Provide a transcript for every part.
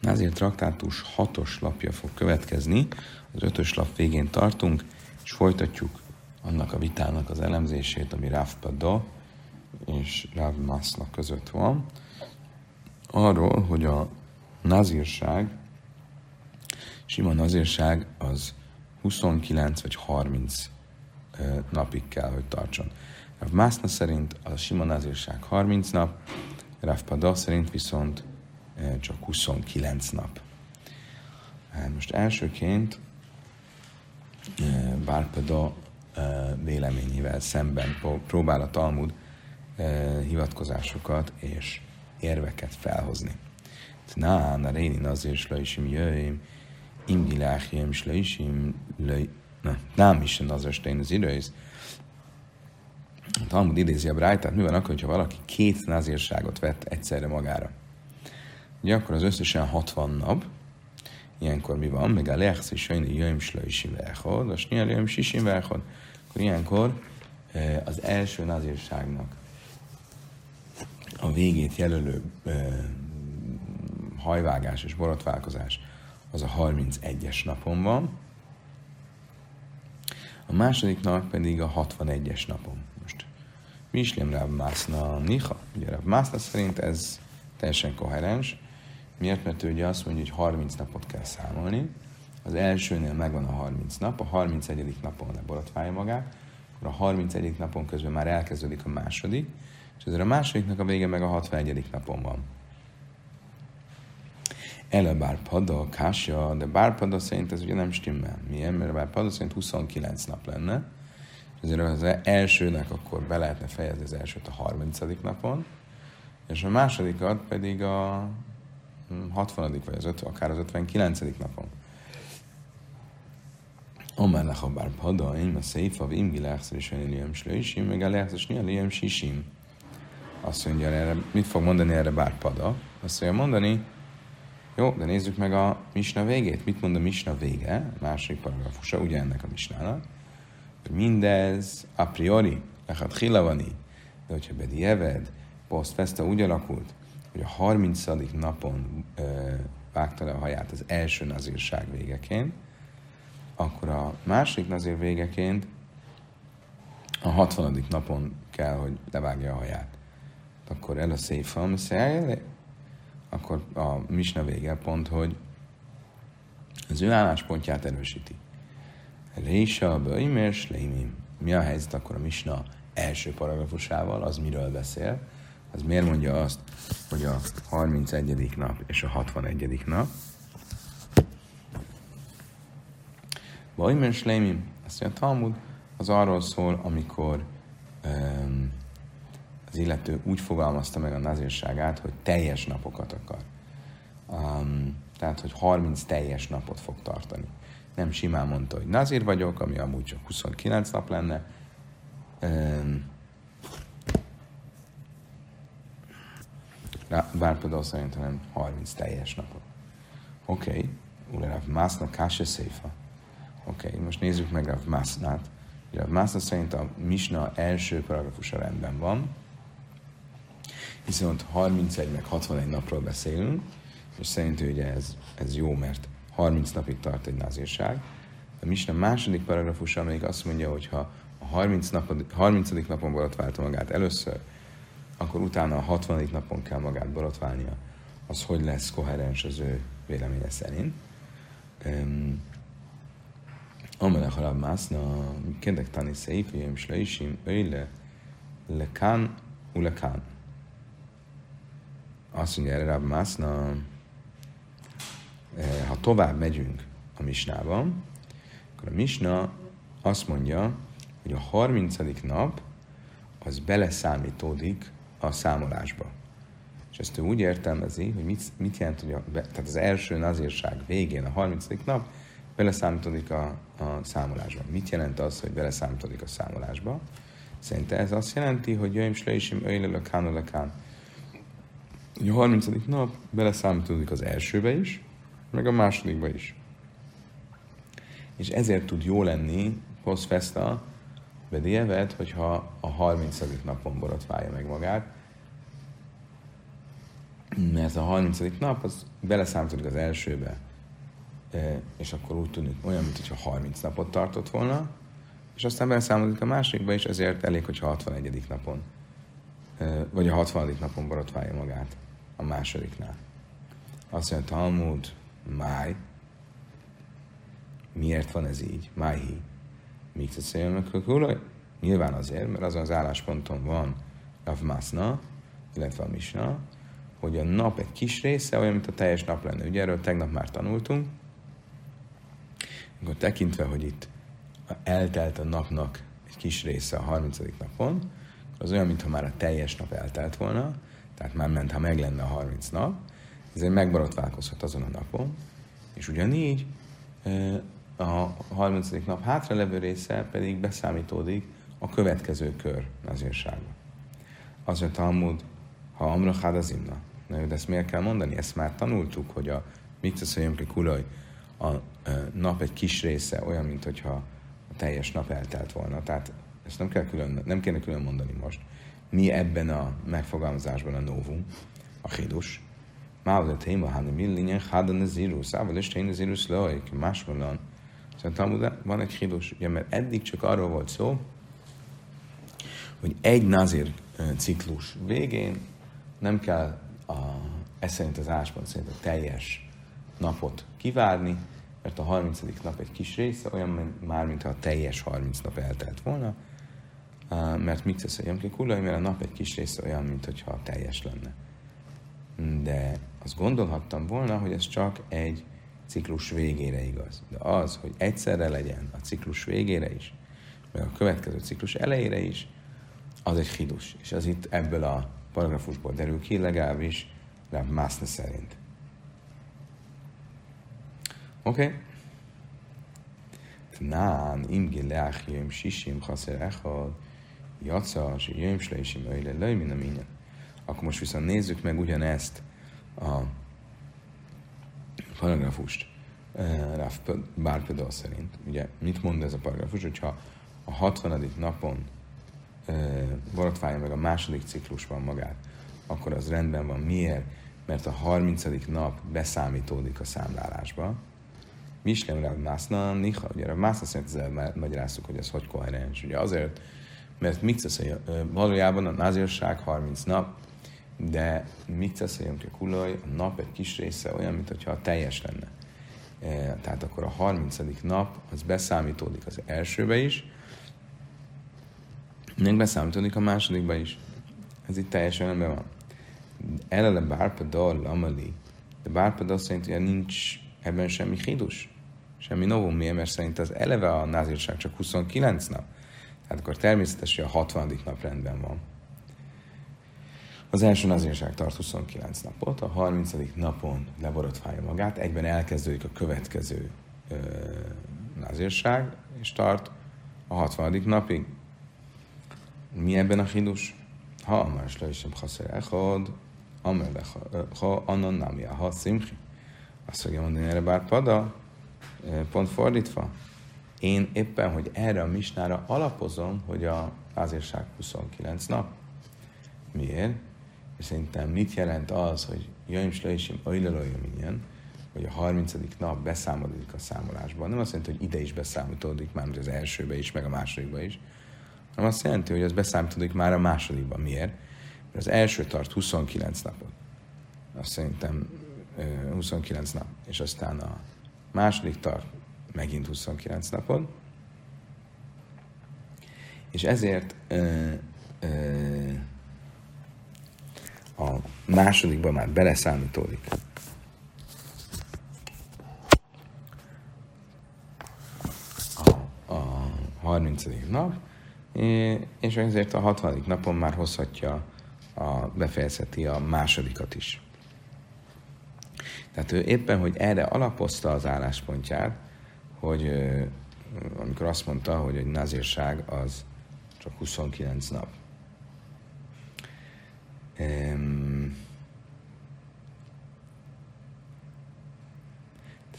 Názir traktátus hatos lapja fog következni, az ötös lap végén tartunk, és folytatjuk annak a vitának az elemzését, ami Rav Pada és Rav Maszla között van, arról, hogy a nazírság, sima nazírság az 29 vagy 30 napig kell, hogy tartson. Rav Mászna szerint a sima nazírság 30 nap, Rav Pada szerint viszont csak 29 nap. Most elsőként Bárpada véleményével szemben próbál a Talmud hivatkozásokat és érveket felhozni. Na, na réni nazir slaisim jöjjim, im giláchim slaisim, nem is nazir stein az időiz. A Talmud idézi a Brájtát, mi van akkor, hogyha valaki két nazírságot vett egyszerre magára? Ugye akkor az összesen 60 nap, ilyenkor mi van? Még a lehsz is jön, jöjjön slaisim vechod, a snyel jöjjön sisim vechod. Akkor ilyenkor az első nazírságnak a végét jelölő hajvágás és borotválkozás az a 31-es napon van, a másodiknak pedig a 61-es napon. Most mi is Rav Mászna Niha? Ugye Rav Mászna szerint ez teljesen koherens. Miért? Mert ő ugye azt mondja, hogy 30 napot kell számolni. Az elsőnél megvan a 30 nap, a 31. napon leborotválja magát, akkor a 31. napon közben már elkezdődik a második, és ezért a másodiknak a vége meg a 61. napon van. Ele Bárpada, Kásja, de Bárpada szerint ez ugye nem stimmel. Miért? Mert Bárpada szerint 29 nap lenne, és ezért az elsőnek akkor be lehetne fejezni az elsőt a 30. napon, és a másodikat pedig a 60. vagy az 50, akár az 59. napon. Omar lecha Bárpada, én a széfa, vim giláxer is olyan liam slőisim, meg a leászos liam sisim. Azt mondja erre, mit fog mondani erre Bárpada? Azt fogja mondani, jó, de nézzük meg a misna végét. Mit mond a misna vége? A második paragrafusa, ugye ennek a misnának. Mindez a priori, lechat hilavani, de hogyha Bedi Eved, Post Festa úgy alakult, hogy a 30. napon ö, vágta le a haját az első nazírság végeként, akkor a második nazír végeként a 60. napon kell, hogy levágja a haját. Akkor el a széfa, akkor a misna vége pont, hogy az ő álláspontját erősíti. Résa, Böjmer, Slémim. Mi a helyzet akkor a misna első paragrafusával, az miről beszél? Az miért mondja azt, hogy a 31. nap és a 61. nap? Böjmer, Slémim. Azt mondja, a Talmud az arról szól, amikor um, az illető úgy fogalmazta meg a nazírságát, hogy teljes napokat akar. Um, tehát, hogy 30 teljes napot fog tartani. Nem simán mondta, hogy nazír vagyok, ami amúgy csak 29 nap lenne. Um, bár például szerintem 30 teljes napot. Oké, okay. Ura Mászna Káse Széfa. Oké, okay. most nézzük meg Rav Másznát. Rav Mászna szerint a Misna első paragrafusa rendben van, viszont 31 meg 61 napról beszélünk, és szerint ugye ez, ez jó, mert 30 napig tart egy nazírság. A Misna második paragrafusa még azt mondja, hogy ha a 30, napod, 30. napon borotválta magát először, akkor utána a 60. napon kell magát borotválnia. Az hogy lesz koherens az ő véleménye szerint. Amelech alap mászna, kedek tani széfém, slaisim, öyle, lekán, ulekán azt mondja erre Rab Mászna, eh, ha tovább megyünk a misnában, akkor a misna azt mondja, hogy a 30. nap az beleszámítódik a számolásba. És ezt ő úgy értelmezi, hogy mit, mit jelent, hogy a, tehát az első nazírság végén, a 30. nap beleszámítódik a, a számolásba. Mit jelent az, hogy beleszámítódik a számolásba? Szerintem ez azt jelenti, hogy jöjjön slaisim öjlelökán, ölökán, a 30. nap beleszámítódik az elsőbe is, meg a másodikba is. És ezért tud jó lenni post festa bedievet, hogyha a 30. napon borotválja meg magát. mert a 30. nap az beleszámoltuk az elsőbe, és akkor úgy tűnik olyan, mintha 30 napot tartott volna, és aztán beleszámoljuk a másikba, és ezért elég, hogyha a 61. napon, vagy a 60. napon borotválja magát a másodiknál. Azt mondja, Talmud, máj, miért van ez így? Májhi. Míg te Nyilván azért, mert azon az állásponton van Rav Masna, illetve a Misna, hogy a nap egy kis része olyan, mint a teljes nap lenne. Ugye erről tegnap már tanultunk, akkor tekintve, hogy itt eltelt a napnak egy kis része a 30. napon, az olyan, mintha már a teljes nap eltelt volna, tehát már ment, ha meg lenne a 30 nap, ezért megborotválkozhat azon a napon, és ugyanígy a 30. nap hátralevő része pedig beszámítódik a következő kör nazírságba. Az a Talmud, ha Amra az imna. Na, de ezt miért kell mondani? Ezt már tanultuk, hogy a Mikta Kulaj, a, a nap egy kis része olyan, mint hogyha a teljes nap eltelt volna. Tehát ezt nem, kell külön, nem kéne külön mondani most. Mi ebben a megfogalmazásban a novum, a hidus, Mála téma, hanem millingen, hadan az írus, ával is tény az írus lojk, Szóval van egy hidus, ugye, mert eddig csak arról volt szó, hogy egy nazir ciklus végén nem kell a, ez szerint az áspont szerint a teljes napot kivárni, mert a 30. nap egy kis része olyan már, mintha a teljes 30 nap eltelt volna, mert mit tesz a kulai, mert a nap egy kis része olyan, mintha teljes lenne. De azt gondolhattam volna, hogy ez csak egy ciklus végére igaz. De az, hogy egyszerre legyen a ciklus végére is, meg a következő ciklus elejére is, az egy hidus. És az itt ebből a paragrafusból derül ki, legalábbis Rav Mászne szerint. Oké. Okay. Tnán, im gileach jöjjön sisim, haszer echad, jaca, si jöjjön sleisim, öjle, löj, min a Akkor most viszont nézzük meg ugyanezt a paragrafust eh, Rav Bárpedal szerint. Ugye, mit mond ez a paragrafus, hogyha a 60. napon borotválja meg a második ciklusban magát, akkor az rendben van. Miért? Mert a 30. nap beszámítódik a számlálásba. Mi is nem Mászna, Niha, ugye a Mászna szerint ezzel magyaráztuk, hogy ez hogy koherens. Ugye azért, mert Mikceszai, valójában a názírság 30 nap, de Mikceszai Kulaj, a nap egy kis része olyan, mintha a teljes lenne. Tehát akkor a 30. nap az beszámítódik az elsőbe is, még beszámítódik a másodikba is. Ez itt teljesen rendben van. Elele bárpadal amali. De bárpadal szerint ugye nincs ebben semmi hidus, semmi novum? Mert szerint az eleve a názírság csak 29 nap. Tehát akkor természetesen a 60. nap rendben van. Az első nazírság tart 29 napot, a 30. napon leborotválja magát, egyben elkezdődik a következő ö, nazírság, és tart a 60. napig. Mi ebben a hidus? Ha amar sem haszer echad, amar ha annan nem ha szimchi. Azt fogja mondani erre bár pada, pont fordítva. Én éppen, hogy erre a misnára alapozom, hogy a házérság 29 nap. Miért? És szerintem mit jelent az, hogy Jaim Slaisim Ajlalajom ilyen, hogy a 30. nap beszámolódik a számolásban. Nem azt jelenti, hogy ide is beszámolódik, már az elsőbe is, meg a másodikba is, hanem azt jelenti, hogy az beszámítódik már a másodikban. Miért? Mert az első tart 29 napot. Azt szerintem 29 nap. És aztán a második tart megint 29 napot. És ezért ö, ö, a másodikban már beleszámítódik a, a 30. nap, és ezért a 60. napon már hozhatja, a, befejezheti a másodikat is. Tehát ő éppen, hogy erre alapozta az álláspontját, hogy amikor azt mondta, hogy egy nazírság az csak 29 nap. Um,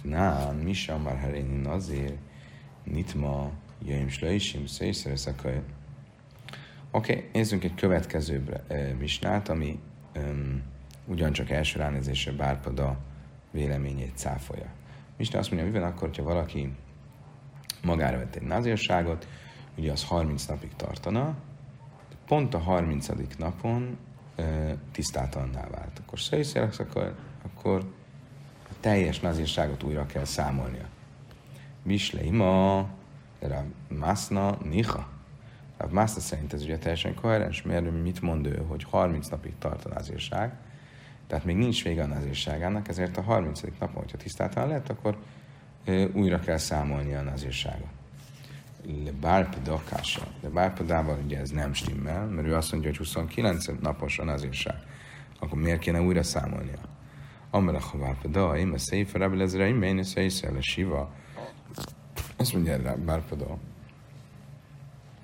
Nán, Misa már heréni nazír, nitma, Jaim Slaisim, Szészere Szakai. Oké, okay, nézzünk egy következő uh, misnát, ami um, ugyancsak első ránézésre Bárpada véleményét cáfolja. Isten azt mondja, mi van akkor, hogyha valaki magára vett egy nazírságot, ugye az 30 napig tartana, pont a 30. napon e, tisztátalanná vált. Akkor szőszélek, akkor, akkor a teljes nazírságot újra kell számolnia. Misleima, erre Maszna, Niha. A Maszna szerint ez ugye teljesen koherens, mert mit mond ő, hogy 30 napig tart a nazírság, tehát még nincs vége a nazírságának, ezért a 30. napon, hogyha tisztátalan lett, akkor újra kell számolni a nazírságot le bárpedakása. De bárpedával ugye ez nem stimmel, mert ő azt mondja, hogy 29 napos a nazírság. Akkor miért kéne újra számolnia? Amelach a bárpeda, én a széfer, ebből ezre, én széjszel a siva. Azt mondja erre bárpeda,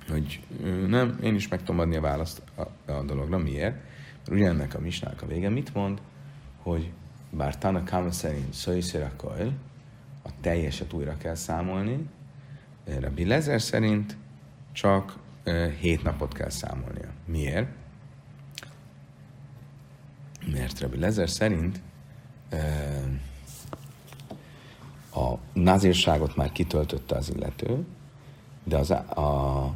hogy nem, én is meg tudom adni a választ a, a dologra. Miért? Mert ugyanennek a misnák a vége mit mond, hogy bár Tanakama szerint szőszér a teljeset újra kell számolni, Rabbi Lezer szerint csak hét napot kell számolnia. Miért? Mert Rabbi Lezer szerint a nazírságot már kitöltötte az illető, de az a, a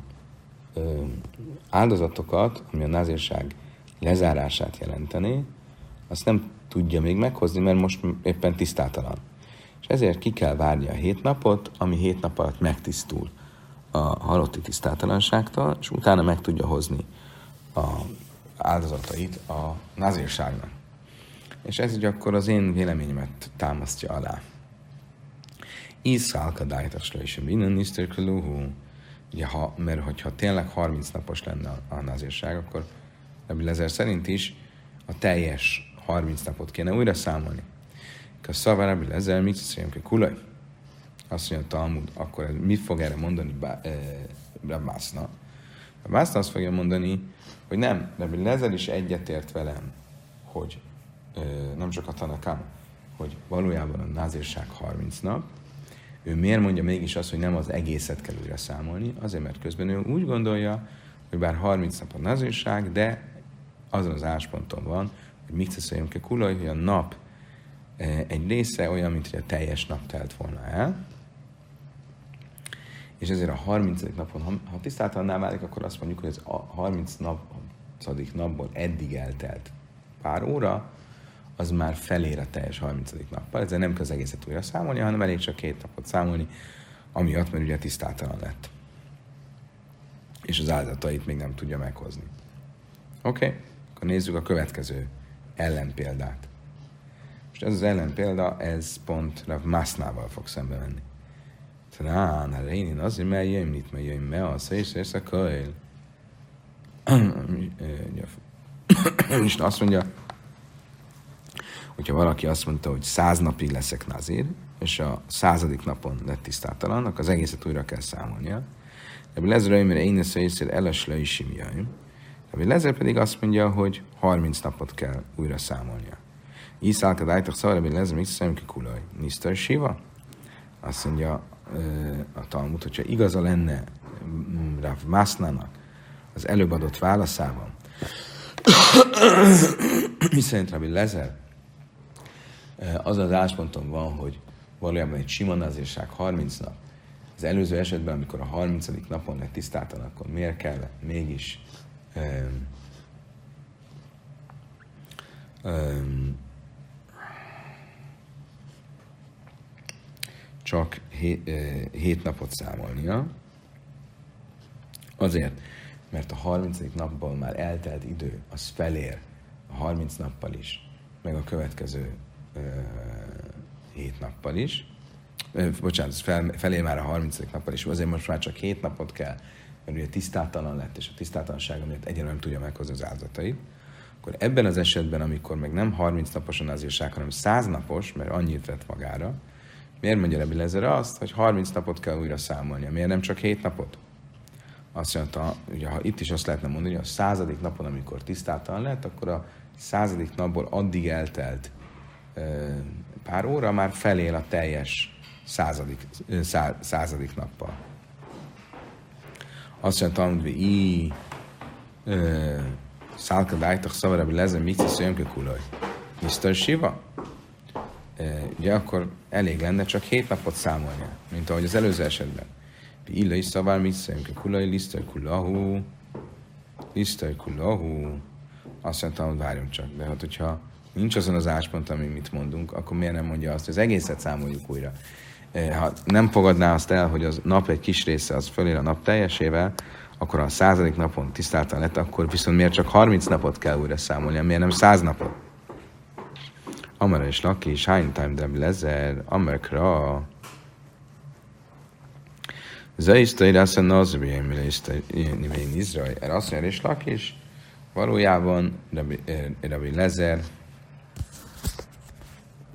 áldozatokat, ami a nazírság lezárását jelenteni, azt nem tudja még meghozni, mert most éppen tisztátalan és ezért ki kell várni a hét napot, ami hét nap alatt megtisztul a halotti tisztátalanságtól, és utána meg tudja hozni a áldozatait a nazírságnak. És ez így akkor az én véleményemet támasztja alá. Iszál kadájtasra is a minden nisztörkölúhú. Ugye, ha, mert hogyha tényleg 30 napos lenne a nazírság, akkor Rabbi Lezer szerint is a teljes 30 napot kéne újra számolni. Kasszava Rabbi Lezer, mit szépen kulaj? Azt mondja a Talmud, akkor mit fog erre mondani eh, Rabászna? Rabászna azt fogja mondani, hogy nem, Rabbi Lezer is egyetért velem, hogy nem csak a Tanakam, hogy valójában a názírság 30 nap, ő miért mondja mégis azt, hogy nem az egészet kell újra számolni? Azért, mert közben ő úgy gondolja, hogy bár 30 nap a nazírság, de azon az ásponton van, hogy mit teszem ki kulaj, hogy a nap egy része olyan, mint hogy a teljes nap telt volna el, és ezért a 30. napon, ha, tisztáltalanná válik, akkor azt mondjuk, hogy ez a 30 nap, napból eddig eltelt pár óra, az már felér a teljes 30. nappal. Ezzel nem kell az egészet újra számolni, hanem elég csak két napot számolni, amiatt, mert ugye tisztátalan lett. És az áldozatait még nem tudja meghozni. Oké, okay. akkor nézzük a következő ellenpéldát. És ez az ellenpélda, ez pont Rav Masznával fog szembe menni. Talán, hát én azért, mert jöjjön, mit mert jöjjön, mert az, és ez a kölyl. És azt mondja, hogyha valaki azt mondta, hogy száz napig leszek nazír, és a századik napon lett tisztátalan, az egészet újra kell számolnia. De lezre, mert én ezt észre eles le is De lezre pedig azt mondja, hogy 30 napot kell újra számolnia. Iszálka dájtak szarra, hogy lezem iszem ki kulaj. Nisztar Siva? Azt mondja a Talmud, hogyha igaza lenne mm, Rav Másznának az előbb adott válaszában, mi szerint Rabbi Lezer az az állásponton van, hogy valójában egy sima nazírság 30 nap. Az előző esetben, amikor a 30. napon lett tisztáltan, akkor miért kell mégis um, um, csak hét, hét napot számolnia. Azért, mert a 30. napból már eltelt idő, az felér a 30 nappal is, meg a következő hét nappal is. Bocsánat, fel, felér már a 30. nappal is, azért most már csak hét napot kell, mert ugye tisztátalan lett, és a tisztátalansága miatt egyre nem tudja meghozni az áldozatait. Akkor ebben az esetben, amikor meg nem 30 naposan az írság, hanem 100 napos, mert annyit vett magára, Miért mondja Rebbi Lezer azt, hogy 30 napot kell újra számolnia? Miért nem csak 7 napot? Azt mondta, ugye ha itt is azt lehetne mondani, hogy a századik napon, amikor tisztáltalan lett, akkor a századik napból addig eltelt pár óra már felél a teljes századik, szá, századik nappal. Azt mondta, hogy í szálka dájtak szavarabi lezer, mit szóljon kulaj Mr. Shiva, ugye akkor elég lenne csak hét napot számolni, mint ahogy az előző esetben. Illa is szavár mit szerint, kulai lisztaj kulahu, lisztaj kulahu. Azt mondtam, hogy várjunk csak, de hát hogyha nincs azon az áspont, ami mit mondunk, akkor miért nem mondja azt, hogy az egészet számoljuk újra. Ha nem fogadná azt el, hogy az nap egy kis része az fölér a nap teljesével, akkor a századik napon tisztáltan lett, akkor viszont miért csak 30 napot kell újra számolni, miért nem 100 napot? Amara és Laki és Hány Time Deb Lezer, Amerkra, Zaisztai Rasza Nazri, Nivein Izrael. Mondja, és Laki is valójában Rabbi, Rabbi Lezer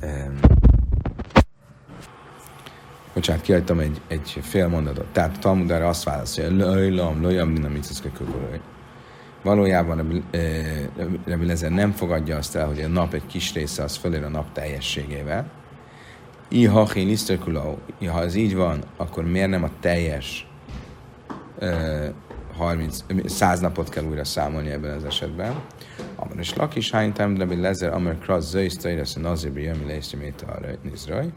um, bocsánat, kiadtam egy, egy fél mondatot. Tehát Talmud erre azt válaszolja, lajlam, lajam, dinamicus Valójában Rabbi Lezer nem fogadja azt el, hogy a nap egy kis része az fölér a nap teljességével. Iha ha ez így van, akkor miért nem a teljes 30, 100 napot kell újra számolni ebben az esetben. Amar és lakis hány time Rabbi Lezer, Amar Kraz, Zöjsz, Tajresz, Nazir, Jömi, Lészti, a Nizraj.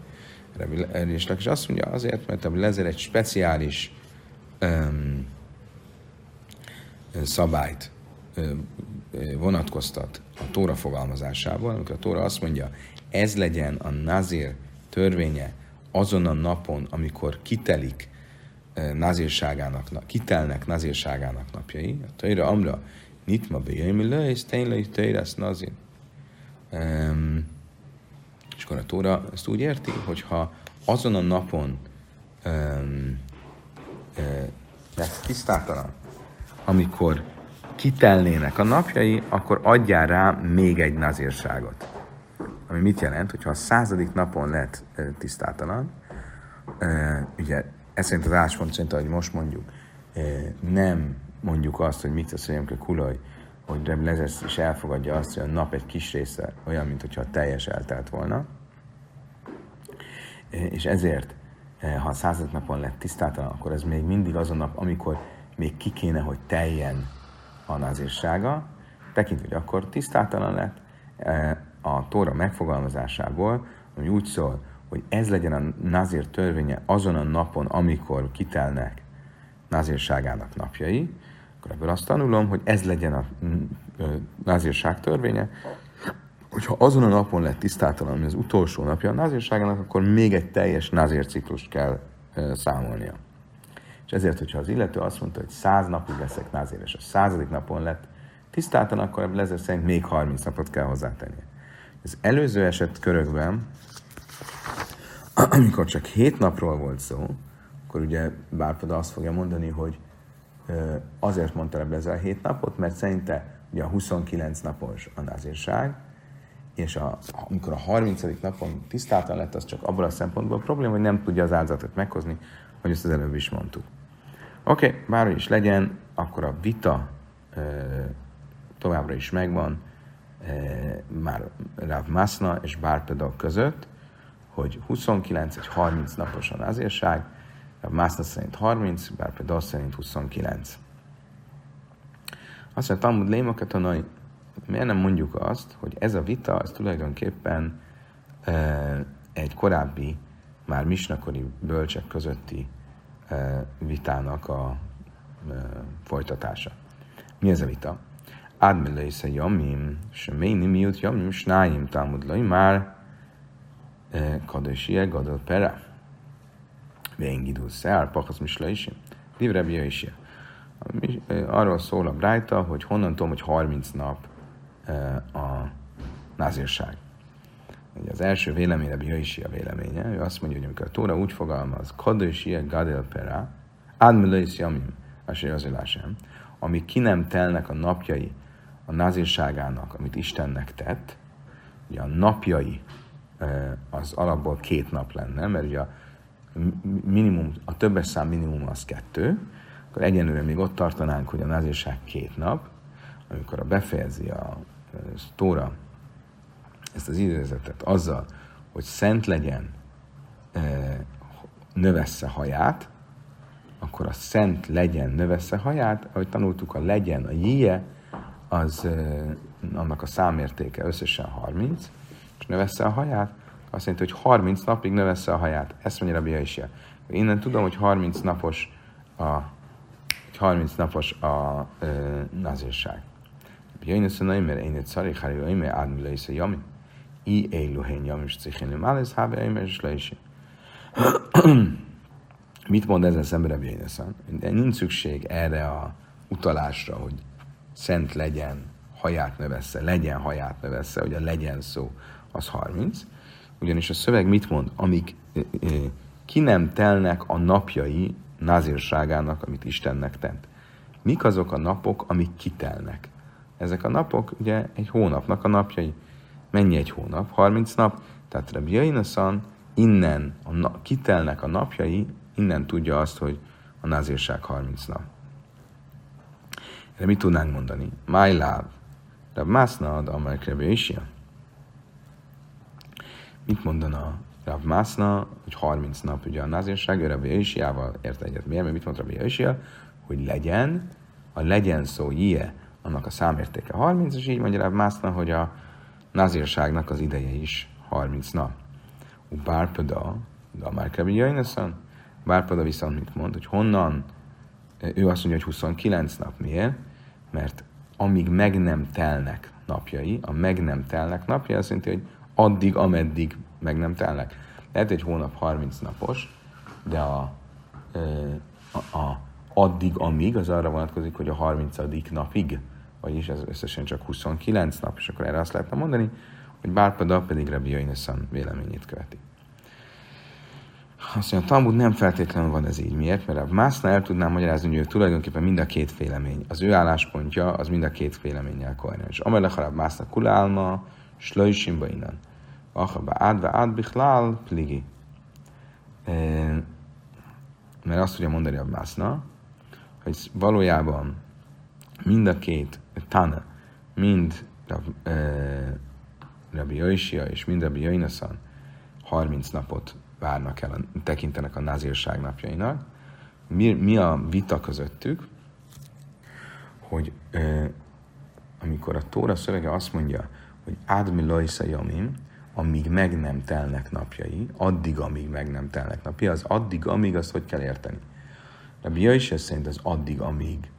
Rabbi és lakis azt mondja azért, mert Rabbi Lezer egy speciális um, szabályt vonatkoztat a Tóra fogalmazásával, amikor a Tóra azt mondja, ez legyen a Nazir törvénye azon a napon, amikor kitelik nazírságának, kitelnek nazírságának napjai, a Tóra amra nitma bejöjjön le, és tényleg Tóra nazir. Um, és akkor a Tóra ezt úgy érti, hogyha azon a napon um, lesz tisztátalan, amikor kitelnének a napjai, akkor adjál rá még egy nazírságot. Ami mit jelent, hogyha a századik napon lett tisztátalan, ugye ez szerint az áspont szerint, ahogy most mondjuk, nem mondjuk azt, hogy mit tesz a kulaj, hogy Reb Lezesz is elfogadja azt, hogy a nap egy kis része olyan, mint hogyha teljes eltelt volna. És ezért, ha a századik napon lett tisztátalan, akkor ez még mindig az a nap, amikor még ki kéne, hogy teljen a nazírsága, tekintve, hogy akkor tisztátalan lett a Tóra megfogalmazásából, ami úgy szól, hogy ez legyen a nazír törvénye azon a napon, amikor kitelnek nazírságának napjai, akkor ebből azt tanulom, hogy ez legyen a nazírság törvénye, hogyha azon a napon lett tisztátalan, ami az utolsó napja a nazírságának, akkor még egy teljes nazírciklust kell számolnia. És ezért, hogyha az illető azt mondta, hogy száz napig leszek názér, és a századik napon lett tisztáltan, akkor Lezer szerint még 30 napot kell hozzátenni. Az előző eset körökben, amikor csak 7 napról volt szó, akkor ugye Bárpada azt fogja mondani, hogy azért mondta Lezer 7 napot, mert szerinte ugye a 29 napos a názírság, és a, amikor a 30. napon tisztáltan lett, az csak abból a szempontból a probléma, hogy nem tudja az áldozatot meghozni, hogy ezt az előbb is mondtuk. Oké, okay, bárhogy is legyen, akkor a vita e, továbbra is megvan e, már Rav Masna és Bárpedok között, hogy 29 egy 30 napos a nazírság, Rav Masna szerint 30, Bárpedok szerint 29. Azt mondja, Talmud Lémokat tanulni, miért nem mondjuk azt, hogy ez a vita, ez tulajdonképpen e, egy korábbi, már misnakori bölcsek közötti vitának a folytatása. Mi ez a vita? Admeleise jamim, seméni miut jamim, snáim támudlai már kadosie gadol pere. Véngidul szár, pachasz mislaisim. Livre bia Arról szól a Brájta, hogy honnan tudom, hogy 30 nap a názírság. Ugye az első véleménye, Jöjsi a véleménye, ő azt mondja, hogy amikor a Tóra úgy fogalmaz, Kadősi Gadel Pera, Admelős Jamim, sem, ami ki nem telnek a napjai a názírságának, amit Istennek tett, ugye a napjai az alapból két nap lenne, mert ugye a minimum, a többes szám minimum az kettő, akkor egyenlőre még ott tartanánk, hogy a názírság két nap, amikor a befejezi a, a Tóra ezt az idézetet azzal, hogy szent legyen, növessze haját, akkor a szent legyen, növessze haját, ahogy tanultuk, a legyen, a jie, az annak a számértéke összesen 30, és növessze a haját, azt jelenti, hogy 30 napig növessze a haját. Ezt mondja Rabbi is. Innen tudom, hogy 30 napos a, 30 napos a e, nazírság. Jöjjön a mert én egy szari, ha jöjjön, mert ádmile is a jami. I éluhén jami, és cichén, már ez hábe, én is le is. Mit mond ezzel szemben Rabbi De nincs szükség erre a utalásra, hogy szent legyen, haját növessze, legyen haját növessze, hogy a legyen szó az 30, ugyanis a szöveg mit mond? Amíg ki nem telnek a napjai názírságának, amit Istennek tent. Mik azok a napok, amik kitelnek? Ezek a napok ugye egy hónapnak a napjai. Mennyi egy hónap? 30 nap. Tehát Rabbi Jainaszan innen a na- kitelnek a napjai, innen tudja azt, hogy a názírság 30 nap. Erre mit tudnánk mondani? My love. Rab Mászna ad Amelkrebe Mit mondana Rav Mászna, hogy 30 nap ugye a názírság, ő Rabbi Jaisiával ért egyet. Miért? Mert mit mond Rabbi Jaisia? Hogy legyen, a legyen szó jie, annak a számértéke 30, és így mondja Rav Mászna, hogy a názírságnak az ideje is 30 nap. Bárpada, de a már Rabbi Jaineszan, Bárpada viszont mit mond, hogy honnan, ő azt mondja, hogy 29 nap. Miért? Mert amíg meg nem telnek napjai, a meg nem telnek napjai azt jelenti, hogy addig, ameddig meg nem telnek. Lehet egy hónap 30 napos, de a, a, a addig, amíg, az arra vonatkozik, hogy a 30. napig, vagyis ez összesen csak 29 nap, és akkor erre azt lehetne mondani, hogy Bárpada pedig Rabbi Jaineszan véleményét követi. Azt mondja, a Talmud nem feltétlenül van ez így. Miért? Mert a Mászna el tudnám magyarázni, hogy ő tulajdonképpen mind a két vélemény. Az ő álláspontja az mind a két véleménnyel koherens. Amelech harab Mászna kulálma, slöjsimba innen. Acha ba'ad ve'ad bichlal pligi. Mert azt tudja mondani a Mászna, hogy valójában mind a két Tana, mind Rabbi Jöjsia és mind Rabbi Jöjnaszan 30 napot várnak el, tekintenek a názírság napjainak. Mi, mi a vita közöttük, hogy amikor a Tóra szövege azt mondja, hogy Admi Loisa Jamim, amíg meg nem telnek napjai, addig, amíg meg nem telnek napjai, az addig, amíg, azt hogy kell érteni? Bia is szerint az addig, amíg,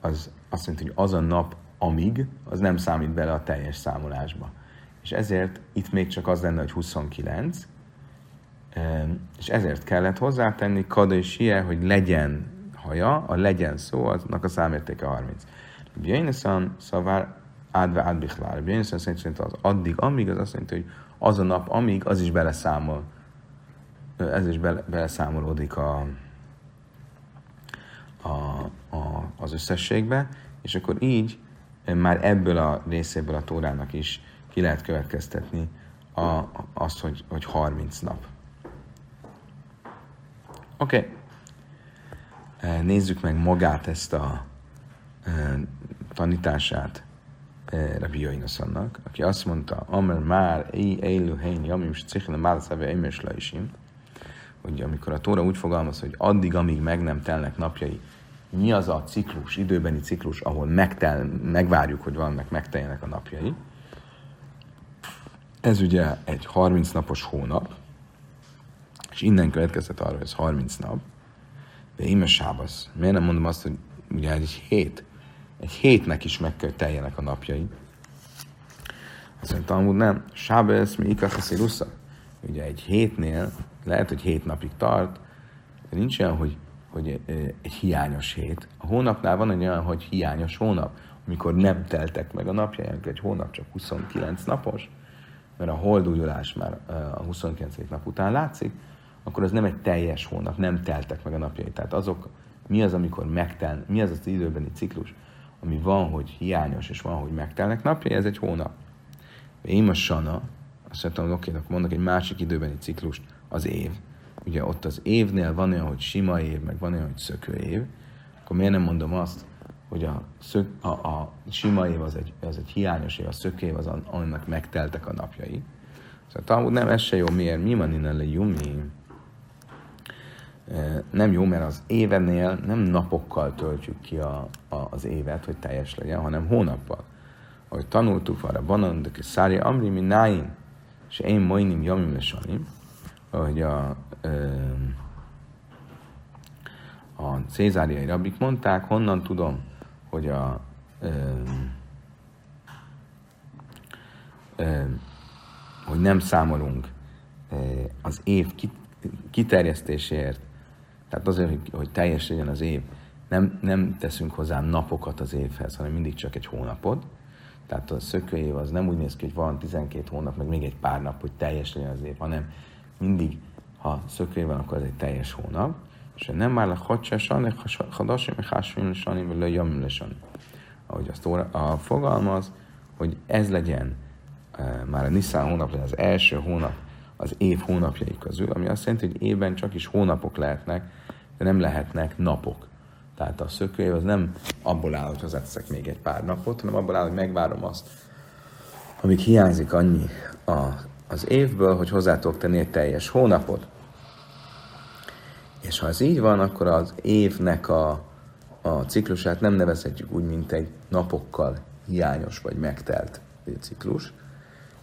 az azt jelenti, hogy az a nap, amíg, az nem számít bele a teljes számolásba. És ezért itt még csak az lenne, hogy 29, és ezért kellett hozzátenni kada és hie, hogy legyen haja, a legyen szó, aznak a számértéke 30. Björneszan szavár ádve ádbichlár. Björneszan szerint az addig, amíg, az azt jelenti, hogy az a nap, amíg, az is beleszámol. Ez is bele, beleszámolódik a, a, a, az összességbe, és akkor így már ebből a részéből a tórának is ki lehet következtetni a, azt, hogy, hogy 30 nap. Oké. Okay. Nézzük meg magát ezt a tanítását Rabbi Jainaszannak, aki azt mondta, Amer már élő helyen jamim, és cichele már szeve émes leisim, hogy amikor a Tóra úgy fogalmaz, hogy addig, amíg meg nem telnek napjai, mi az a ciklus, időbeni ciklus, ahol megtel, megvárjuk, hogy vannak, megteljenek a napjai. Ez ugye egy 30 napos hónap, és innen következett arra, hogy ez 30 nap, de íme sábasz. Miért nem mondom azt, hogy ugye egy hét? Egy hétnek is meg kell teljenek a napjai. Azt mondta, amúgy nem. Sábasz, mi ikachaszirusza. Ugye egy hétnél lehet, hogy hét napig tart, de nincs olyan, hogy, hogy egy hiányos hét. A hónapnál van olyan, hogy hiányos hónap, amikor nem teltek meg a napjai, egy hónap csak 29 napos, mert a holdújulás már a 29. nap után látszik, akkor az nem egy teljes hónap, nem teltek meg a napjai. Tehát azok, mi az, amikor megtel, mi az az időbeni ciklus, ami van, hogy hiányos, és van, hogy megtelnek napjai, ez egy hónap. Én a sana, azt mondtam, oké, akkor mondok egy másik időbeni ciklust, az év. Ugye ott az évnél van olyan, hogy sima év, meg van olyan, hogy szökő év, akkor miért nem mondom azt, hogy a, szök, a, a sima év az egy, az egy hiányos év, a szökő év az annak megteltek a napjai. Szóval Talmud nem, ez se jó, miért? Mi van innen le jumi? Nem jó, mert az évennél nem napokkal töltjük ki a, a, az évet, hogy teljes legyen, hanem hónappal. Ahogy tanultuk arra, banan, de szári amri, mi náin, és én majnim jamim lesanim, ahogy a, a cézáriai rabik mondták, honnan tudom, hogy a hogy nem számolunk az év kiterjesztéséért, tehát azért, hogy, hogy teljes legyen az év, nem, nem teszünk hozzá napokat az évhez, hanem mindig csak egy hónapot. Tehát a szökőév az nem úgy néz ki, hogy van 12 hónap, meg még egy pár nap, hogy teljes legyen az év, hanem mindig, ha szökőév van, akkor ez egy teljes hónap. És nem már le hadsesan, hadasim, hásvim vagy le jamim. Ahogy azt a fogalmaz, hogy ez legyen már a Nisztán hónap legyen az első hónap az év hónapjai közül, ami azt jelenti, hogy évben csak is hónapok lehetnek, de nem lehetnek napok. Tehát a szökőév az nem abból áll, hogy hozzáteszek még egy pár napot, hanem abból áll, hogy megvárom azt, amíg hiányzik annyi a, az évből, hogy hozzá tudok tenni egy teljes hónapot. És ha ez így van, akkor az évnek a, a ciklusát nem nevezhetjük úgy, mint egy napokkal hiányos vagy megtelt ciklus,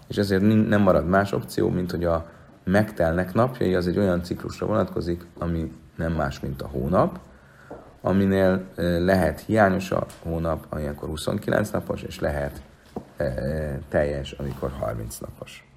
és ezért nem marad más opció, mint hogy a megtelnek napjai az egy olyan ciklusra vonatkozik, ami nem más, mint a hónap, aminél lehet hiányos a hónap, amikor 29 napos, és lehet teljes, amikor 30 napos.